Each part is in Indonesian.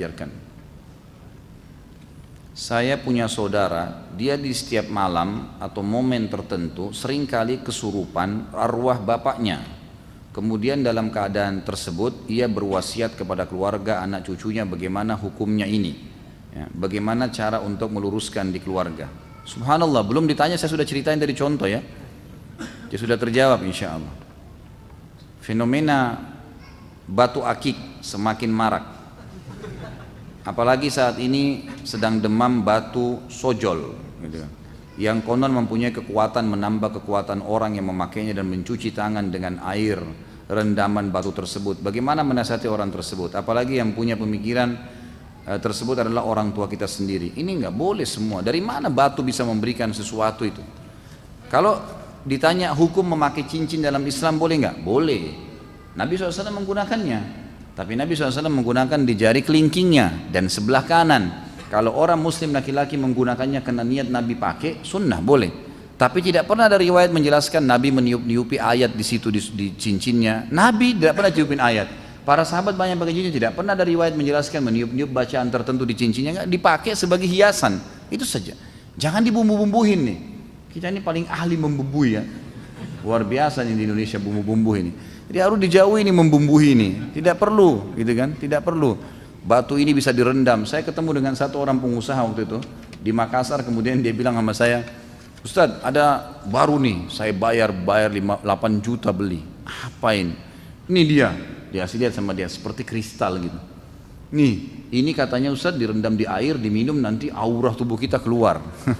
ajarkan. Saya punya saudara, dia di setiap malam atau momen tertentu sering kali kesurupan arwah bapaknya. Kemudian dalam keadaan tersebut ia berwasiat kepada keluarga anak cucunya bagaimana hukumnya ini. Ya, bagaimana cara untuk meluruskan di keluarga. Subhanallah, belum ditanya saya sudah ceritain dari contoh ya. Dia sudah terjawab insya Allah. Fenomena batu akik semakin marak. Apalagi saat ini sedang demam batu sojol, gitu. yang konon mempunyai kekuatan menambah kekuatan orang yang memakainya dan mencuci tangan dengan air rendaman batu tersebut. Bagaimana menasihati orang tersebut? Apalagi yang punya pemikiran eh, tersebut adalah orang tua kita sendiri. Ini nggak boleh semua. Dari mana batu bisa memberikan sesuatu itu? Kalau ditanya hukum memakai cincin dalam Islam boleh nggak? Boleh. Nabi SAW menggunakannya. Tapi Nabi SAW menggunakan di jari kelingkingnya dan sebelah kanan. Kalau orang muslim laki-laki menggunakannya karena niat Nabi pakai, sunnah boleh. Tapi tidak pernah ada riwayat menjelaskan Nabi meniup-niupi ayat di situ di, di cincinnya. Nabi tidak pernah tiupin ayat. Para sahabat banyak pakai cincin tidak pernah ada riwayat menjelaskan meniup-niup bacaan tertentu di cincinnya. Nggak dipakai sebagai hiasan. Itu saja. Jangan dibumbu-bumbuhin nih. Kita ini paling ahli membumbui ya. Luar biasa nih di Indonesia bumbu-bumbu ini. Jadi harus dijauhi ini membumbui ini. Tidak perlu, gitu kan? Tidak perlu. Batu ini bisa direndam. Saya ketemu dengan satu orang pengusaha waktu itu di Makassar. Kemudian dia bilang sama saya, Ustadz ada baru nih, saya bayar bayar 5, 8 juta beli. Apa ini? Dia. Dia asli lihat sama dia seperti kristal gitu. Nih, ini katanya Ustadz direndam di air, diminum nanti aura tubuh kita keluar.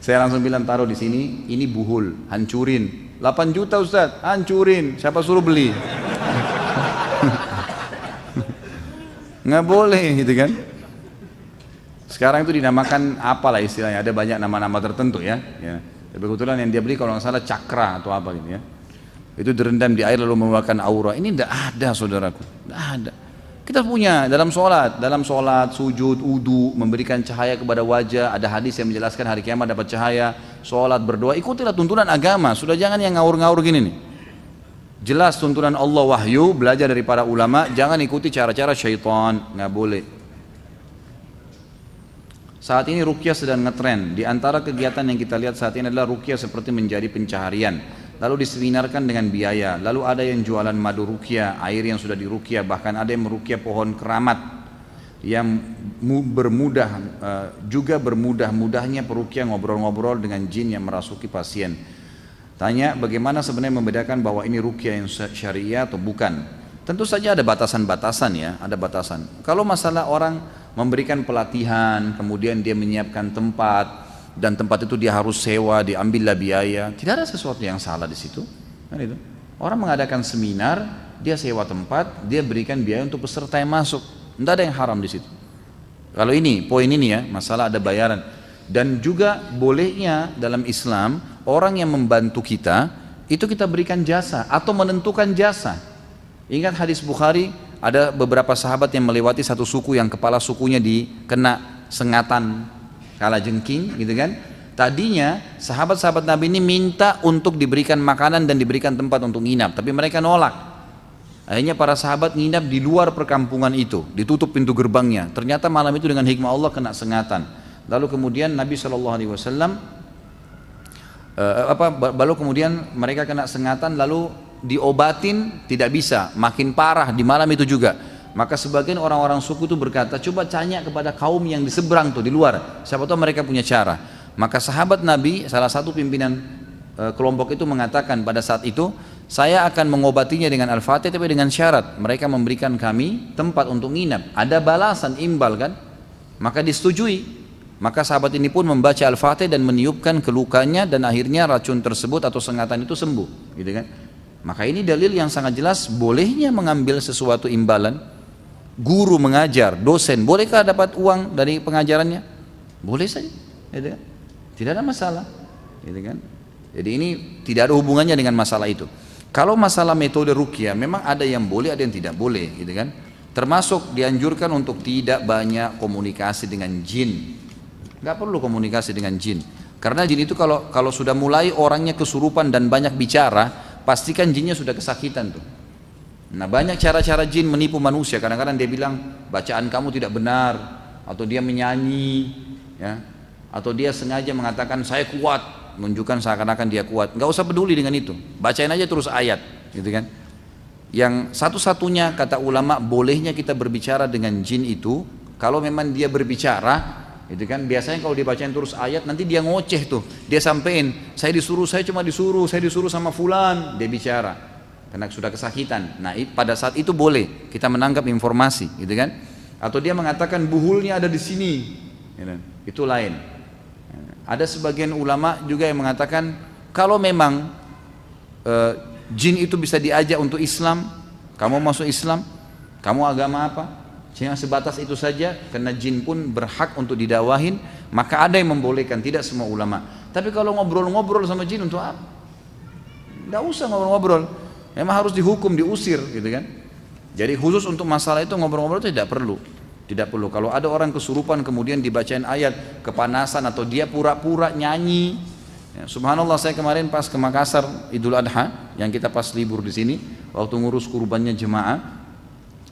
Saya langsung bilang taruh di sini, ini buhul, hancurin. 8 juta Ustaz, hancurin. Siapa suruh beli? Nggak boleh gitu kan. Sekarang itu dinamakan apalah istilahnya, ada banyak nama-nama tertentu ya. ya. Tapi kebetulan yang dia beli kalau nggak salah cakra atau apa gitu ya. Itu direndam di air lalu mengeluarkan aura. Ini tidak ada saudaraku, tidak ada. Kita punya dalam sholat, dalam sholat, sujud, udu, memberikan cahaya kepada wajah. Ada hadis yang menjelaskan hari kiamat dapat cahaya, sholat, berdoa. Ikutilah tuntunan agama. Sudah jangan yang ngawur-ngawur gini nih. Jelas tuntunan Allah wahyu, belajar dari para ulama. Jangan ikuti cara-cara syaitan, nggak boleh. Saat ini rukyah sedang ngetren. Di antara kegiatan yang kita lihat saat ini adalah rukyah seperti menjadi pencaharian lalu diseminarkan dengan biaya. Lalu ada yang jualan madu rukia air yang sudah dirukia bahkan ada yang merukia pohon keramat yang bermudah eh, juga bermudah-mudahnya perukia ngobrol-ngobrol dengan jin yang merasuki pasien. Tanya bagaimana sebenarnya membedakan bahwa ini rukia yang syariah atau bukan? Tentu saja ada batasan-batasan ya ada batasan. Kalau masalah orang memberikan pelatihan kemudian dia menyiapkan tempat dan tempat itu dia harus sewa, diambillah biaya. Tidak ada sesuatu yang salah di situ. Kan itu. Orang mengadakan seminar, dia sewa tempat, dia berikan biaya untuk peserta yang masuk. Tidak ada yang haram di situ. Kalau ini, poin ini ya, masalah ada bayaran. Dan juga bolehnya dalam Islam, orang yang membantu kita, itu kita berikan jasa atau menentukan jasa. Ingat hadis Bukhari, ada beberapa sahabat yang melewati satu suku yang kepala sukunya dikena sengatan kala jengking gitu kan? Tadinya sahabat-sahabat Nabi ini minta untuk diberikan makanan dan diberikan tempat untuk nginap tapi mereka nolak. Akhirnya para sahabat nginap di luar perkampungan itu ditutup pintu gerbangnya. Ternyata malam itu dengan hikmah Allah kena sengatan. Lalu kemudian Nabi SAW uh, eh, apa lalu kemudian mereka kena sengatan lalu diobatin tidak bisa. Makin parah di malam itu juga maka sebagian orang-orang suku itu berkata, coba tanya kepada kaum yang di seberang tuh di luar. Siapa tahu mereka punya cara. Maka sahabat Nabi, salah satu pimpinan e, kelompok itu mengatakan pada saat itu, saya akan mengobatinya dengan Al-Fatih tapi dengan syarat mereka memberikan kami tempat untuk nginap. Ada balasan imbal kan? Maka disetujui. Maka sahabat ini pun membaca Al-Fatih dan meniupkan kelukanya dan akhirnya racun tersebut atau sengatan itu sembuh, gitu kan? Maka ini dalil yang sangat jelas bolehnya mengambil sesuatu imbalan guru mengajar, dosen, bolehkah dapat uang dari pengajarannya? Boleh saja, gitu kan? Tidak ada masalah, gitu kan? Jadi ini tidak ada hubungannya dengan masalah itu. Kalau masalah metode rukyah memang ada yang boleh, ada yang tidak boleh, gitu kan? Termasuk dianjurkan untuk tidak banyak komunikasi dengan jin. Gak perlu komunikasi dengan jin. Karena jin itu kalau kalau sudah mulai orangnya kesurupan dan banyak bicara, pastikan jinnya sudah kesakitan tuh. Nah banyak cara-cara jin menipu manusia. Kadang-kadang dia bilang bacaan kamu tidak benar atau dia menyanyi, ya, atau dia sengaja mengatakan saya kuat, menunjukkan seakan-akan dia kuat. Nggak usah peduli dengan itu. Bacain aja terus ayat, gitu kan? Yang satu-satunya kata ulama bolehnya kita berbicara dengan jin itu kalau memang dia berbicara itu kan biasanya kalau dibacain terus ayat nanti dia ngoceh tuh dia sampein saya disuruh saya cuma disuruh saya disuruh sama fulan dia bicara karena sudah kesakitan nah pada saat itu boleh kita menangkap informasi gitu kan atau dia mengatakan buhulnya ada di sini gitu. itu lain ada sebagian ulama juga yang mengatakan kalau memang e, jin itu bisa diajak untuk Islam kamu masuk Islam kamu agama apa sehingga sebatas itu saja karena jin pun berhak untuk didawahin, maka ada yang membolehkan, tidak semua ulama. Tapi kalau ngobrol-ngobrol sama jin untuk apa? Tidak usah ngobrol-ngobrol. Memang harus dihukum, diusir gitu kan. Jadi khusus untuk masalah itu ngobrol-ngobrol itu tidak perlu. Tidak perlu. Kalau ada orang kesurupan kemudian dibacain ayat kepanasan atau dia pura-pura nyanyi. Ya, subhanallah saya kemarin pas ke Makassar Idul Adha yang kita pas libur di sini waktu ngurus kurbannya jemaah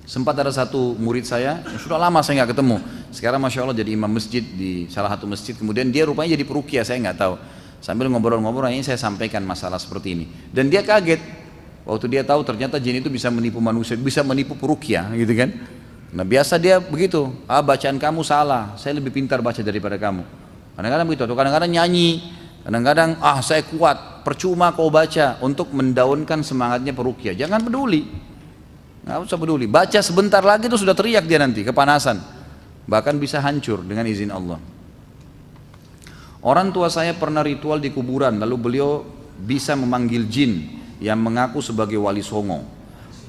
Sempat ada satu murid saya, sudah lama saya nggak ketemu. Sekarang masya Allah jadi imam masjid di salah satu masjid. Kemudian dia rupanya jadi perukia, saya nggak tahu. Sambil ngobrol-ngobrol ini saya sampaikan masalah seperti ini. Dan dia kaget waktu dia tahu ternyata jin itu bisa menipu manusia, bisa menipu perukia, gitu kan? Nah biasa dia begitu, ah bacaan kamu salah, saya lebih pintar baca daripada kamu. Kadang-kadang begitu, atau kadang-kadang nyanyi, kadang-kadang ah saya kuat, percuma kau baca untuk mendaunkan semangatnya perukia. Jangan peduli, Nggak usah peduli. Baca sebentar lagi itu sudah teriak dia nanti, kepanasan. Bahkan bisa hancur dengan izin Allah. Orang tua saya pernah ritual di kuburan, lalu beliau bisa memanggil jin yang mengaku sebagai wali songo.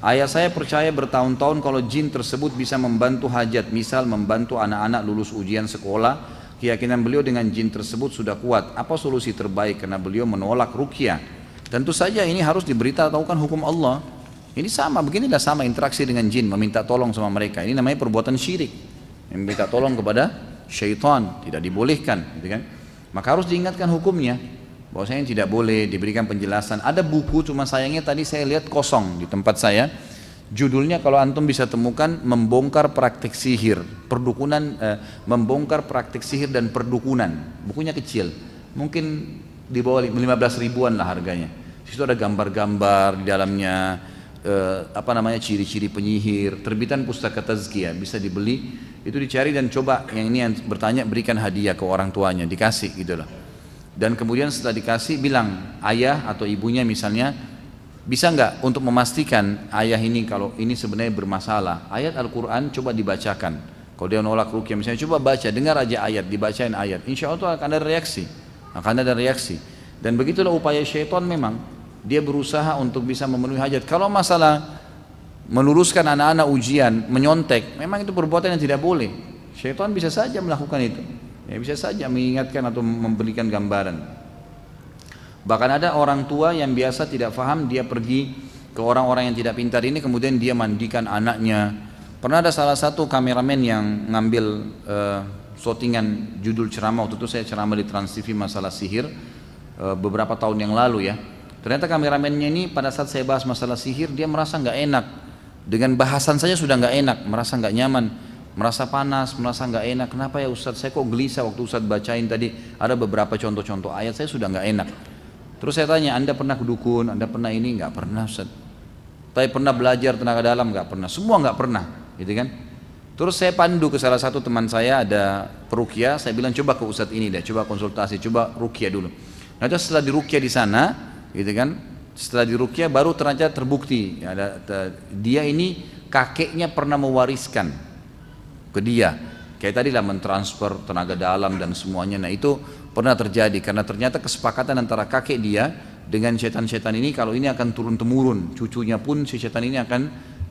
Ayah saya percaya bertahun-tahun kalau jin tersebut bisa membantu hajat, misal membantu anak-anak lulus ujian sekolah. Keyakinan beliau dengan jin tersebut sudah kuat. Apa solusi terbaik karena beliau menolak rukyah? Tentu saja ini harus diberitahukan hukum Allah. Ini sama, beginilah sama interaksi dengan jin, meminta tolong sama mereka. Ini namanya perbuatan syirik. Meminta tolong kepada syaitan, tidak dibolehkan, gitu kan? Maka harus diingatkan hukumnya. Bahwasanya tidak boleh diberikan penjelasan. Ada buku, cuma sayangnya tadi saya lihat kosong di tempat saya. Judulnya kalau antum bisa temukan membongkar praktik sihir, perdukunan, eh, membongkar praktik sihir dan perdukunan. Bukunya kecil, mungkin di bawah 15 ribuan lah harganya. Di situ ada gambar-gambar di dalamnya, eh, apa namanya ciri-ciri penyihir terbitan pustaka tazkiyah bisa dibeli itu dicari dan coba yang ini yang bertanya berikan hadiah ke orang tuanya dikasih gitu loh dan kemudian setelah dikasih bilang ayah atau ibunya misalnya bisa nggak untuk memastikan ayah ini kalau ini sebenarnya bermasalah ayat Al-Quran coba dibacakan kalau dia nolak rukyah misalnya coba baca dengar aja ayat dibacain ayat insya Allah akan ada reaksi akan ada reaksi dan begitulah upaya syaitan memang dia berusaha untuk bisa memenuhi hajat. Kalau masalah meluruskan anak-anak ujian, menyontek, memang itu perbuatan yang tidak boleh. Syaitan bisa saja melakukan itu. Ya, bisa saja mengingatkan atau memberikan gambaran. Bahkan ada orang tua yang biasa tidak faham, dia pergi ke orang-orang yang tidak pintar ini, kemudian dia mandikan anaknya. Pernah ada salah satu kameramen yang ngambil uh, shootingan judul ceramah, waktu itu saya ceramah di Trans TV masalah sihir uh, beberapa tahun yang lalu ya Ternyata kameramennya ini pada saat saya bahas masalah sihir dia merasa nggak enak. Dengan bahasan saja sudah nggak enak, merasa nggak nyaman, merasa panas, merasa nggak enak. Kenapa ya Ustadz? Saya kok gelisah waktu Ustadz bacain tadi ada beberapa contoh-contoh ayat saya sudah nggak enak. Terus saya tanya, Anda pernah kedukun? Anda pernah ini? Nggak pernah Ustadz. Tapi pernah belajar tenaga dalam? Nggak pernah. Semua nggak pernah, gitu kan? Terus saya pandu ke salah satu teman saya ada perukia, saya bilang coba ke Ustadz ini deh, coba konsultasi, coba rukia dulu. Nah setelah dirukia di sana, gitu kan setelah dirukyah baru ternyata terbukti ya, ada, dia ini kakeknya pernah mewariskan ke dia. Kayak tadi lah mentransfer tenaga dalam dan semuanya. Nah itu pernah terjadi karena ternyata kesepakatan antara kakek dia dengan setan-setan ini kalau ini akan turun temurun cucunya pun si setan ini akan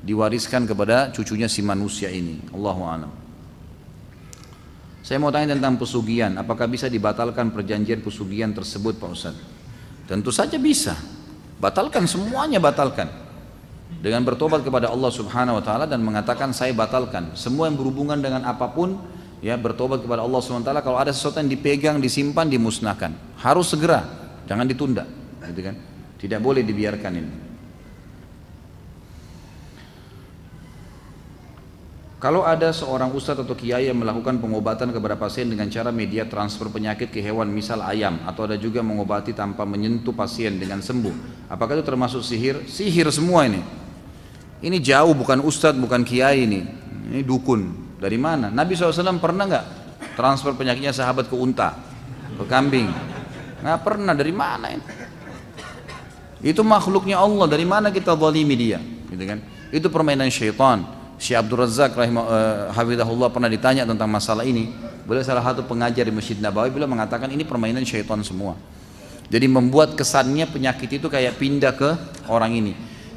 diwariskan kepada cucunya si manusia ini. Allahu a'lam. Saya mau tanya tentang pesugihan. Apakah bisa dibatalkan perjanjian pesugihan tersebut Pak Ustadz? Tentu saja bisa. Batalkan semuanya batalkan. Dengan bertobat kepada Allah Subhanahu wa taala dan mengatakan saya batalkan semua yang berhubungan dengan apa pun ya bertobat kepada Allah Subhanahu wa taala kalau ada sesuatu yang dipegang, disimpan, dimusnahkan. Harus segera, jangan ditunda, gitu kan? Tidak boleh dibiarkan ini. Kalau ada seorang ustadz atau kiai yang melakukan pengobatan kepada pasien dengan cara media transfer penyakit ke hewan misal ayam atau ada juga mengobati tanpa menyentuh pasien dengan sembuh, apakah itu termasuk sihir? Sihir semua ini. Ini jauh bukan ustadz, bukan kiai ini. Ini dukun. Dari mana? Nabi SAW pernah nggak transfer penyakitnya sahabat ke unta, ke kambing? Nggak pernah. Dari mana ini? Itu makhluknya Allah. Dari mana kita zalimi dia? Gitu kan? Itu permainan syaitan. Syekh Abdul Razak rahimah uh, pernah ditanya tentang masalah ini. Beliau salah satu pengajar di Masjid Nabawi beliau mengatakan ini permainan syaitan semua. Jadi membuat kesannya penyakit itu kayak pindah ke orang ini.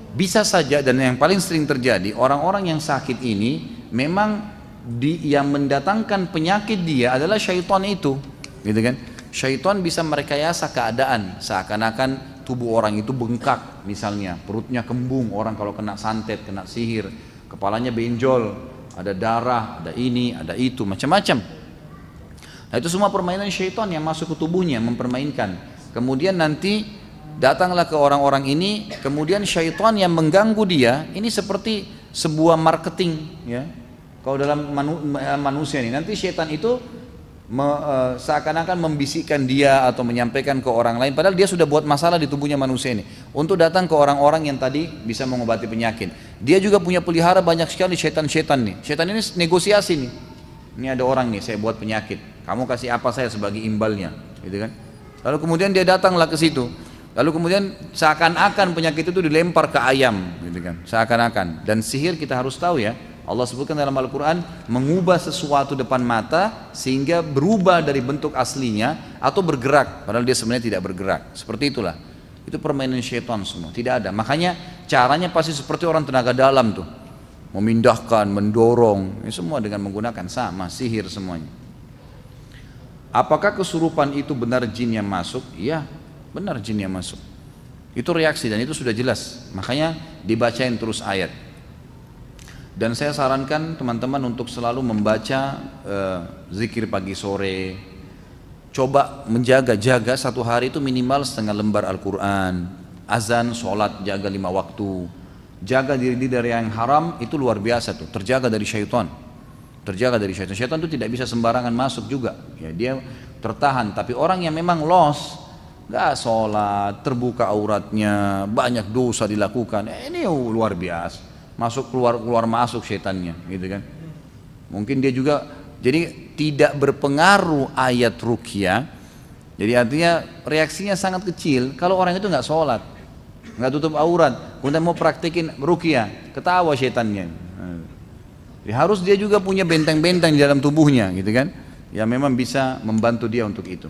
Bisa saja dan yang paling sering terjadi orang-orang yang sakit ini memang di, yang mendatangkan penyakit dia adalah syaitan itu, gitu kan? Syaitan bisa merekayasa keadaan seakan-akan tubuh orang itu bengkak misalnya, perutnya kembung orang kalau kena santet, kena sihir, kepalanya benjol, ada darah, ada ini, ada itu, macam-macam. Nah itu semua permainan syaitan yang masuk ke tubuhnya, mempermainkan. Kemudian nanti datanglah ke orang-orang ini, kemudian syaitan yang mengganggu dia, ini seperti sebuah marketing, ya. Kalau dalam manu, manusia ini, nanti syaitan itu me, uh, seakan-akan membisikkan dia atau menyampaikan ke orang lain padahal dia sudah buat masalah di tubuhnya manusia ini untuk datang ke orang-orang yang tadi bisa mengobati penyakit dia juga punya pelihara banyak sekali setan-setan nih. Setan ini negosiasi nih. Ini ada orang nih saya buat penyakit. Kamu kasih apa saya sebagai imbalnya gitu kan? Lalu kemudian dia datanglah ke situ. Lalu kemudian seakan-akan penyakit itu dilempar ke ayam gitu kan? Seakan-akan. Dan sihir kita harus tahu ya Allah sebutkan dalam Al-Quran mengubah sesuatu depan mata sehingga berubah dari bentuk aslinya atau bergerak. Padahal dia sebenarnya tidak bergerak. Seperti itulah itu permainan syaitan semua. Tidak ada. Makanya caranya pasti seperti orang tenaga dalam tuh. Memindahkan, mendorong. Ini semua dengan menggunakan sama sihir semuanya. Apakah kesurupan itu benar jin yang masuk? iya benar jin yang masuk. Itu reaksi dan itu sudah jelas. Makanya dibacain terus ayat. Dan saya sarankan teman-teman untuk selalu membaca uh, zikir pagi sore. Coba menjaga-jaga satu hari itu minimal setengah lembar Al-Quran. Azan, sholat, jaga lima waktu. Jaga diri dari yang haram itu luar biasa tuh. Terjaga dari syaitan. Terjaga dari syaitan. Syaitan itu tidak bisa sembarangan masuk juga. Ya, dia tertahan. Tapi orang yang memang lost, Gak sholat, terbuka auratnya, banyak dosa dilakukan. Eh, ini luar biasa masuk keluar keluar masuk setannya gitu kan mungkin dia juga jadi tidak berpengaruh ayat rukyah jadi artinya reaksinya sangat kecil. Kalau orang itu nggak sholat nggak tutup aurat kemudian mau praktekin rukyah ketawa setannya jadi harus dia juga punya benteng-benteng di dalam tubuhnya gitu kan? Yang memang bisa membantu dia untuk itu.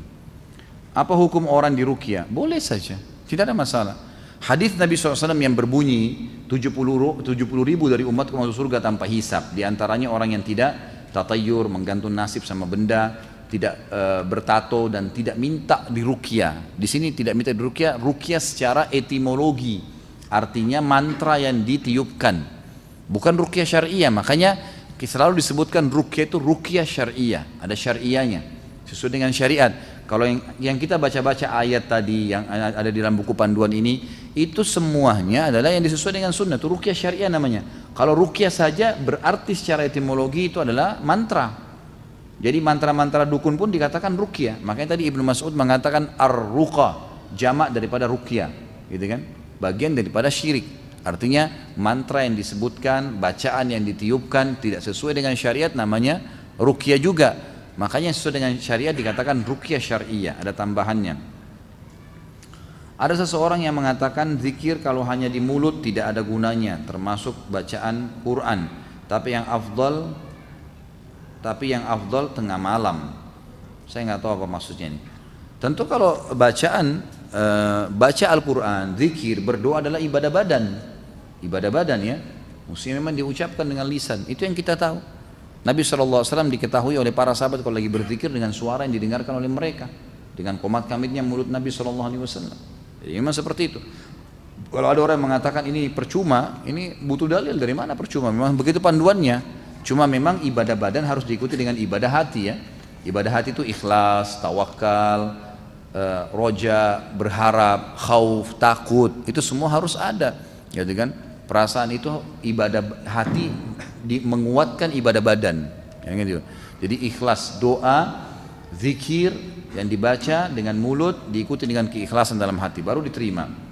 Apa hukum orang di rukyah boleh saja tidak ada masalah. Hadis Nabi SAW yang berbunyi 70, 70 ribu dari umat masuk surga tanpa hisap. Di antaranya orang yang tidak tatayur, menggantung nasib sama benda, tidak e, bertato dan tidak minta dirukia. Di sini tidak minta dirukia, rukia secara etimologi. Artinya mantra yang ditiupkan. Bukan rukia syariah. Makanya selalu disebutkan rukia itu rukia syariah. Ada syariahnya. Sesuai dengan syariat. Kalau yang, yang kita baca-baca ayat tadi yang ada di dalam buku panduan ini, itu semuanya adalah yang disesuaikan dengan sunnah. Itu rukyah syariah namanya. Kalau rukyah saja berarti secara etimologi itu adalah mantra. Jadi mantra-mantra dukun pun dikatakan rukyah. Makanya tadi Ibnu Mas'ud mengatakan ar-ruqa, jamak daripada rukyah, gitu kan? Bagian daripada syirik. Artinya mantra yang disebutkan, bacaan yang ditiupkan tidak sesuai dengan syariat namanya rukyah juga. Makanya sesuai dengan syariat dikatakan rukyah syariah, ada tambahannya. Ada seseorang yang mengatakan zikir kalau hanya di mulut tidak ada gunanya, termasuk bacaan Quran. Tapi yang afdal tapi yang afdal tengah malam. Saya nggak tahu apa maksudnya ini. Tentu kalau bacaan e, baca Al-Quran, zikir, berdoa adalah ibadah badan. Ibadah badan ya. Mesti memang diucapkan dengan lisan. Itu yang kita tahu. Nabi SAW diketahui oleh para sahabat kalau lagi berzikir dengan suara yang didengarkan oleh mereka dengan komat kamitnya mulut Nabi SAW. Jadi memang seperti itu. Kalau ada orang yang mengatakan ini percuma, ini butuh dalil dari mana percuma? Memang begitu panduannya. Cuma memang ibadah badan harus diikuti dengan ibadah hati ya. Ibadah hati itu ikhlas, tawakal, uh, roja, berharap, khauf, takut, itu semua harus ada. Gitu kan? Perasaan itu ibadah hati di, menguatkan ibadah badan. Gitu. Jadi ikhlas doa, zikir yang dibaca dengan mulut diikuti dengan keikhlasan dalam hati baru diterima.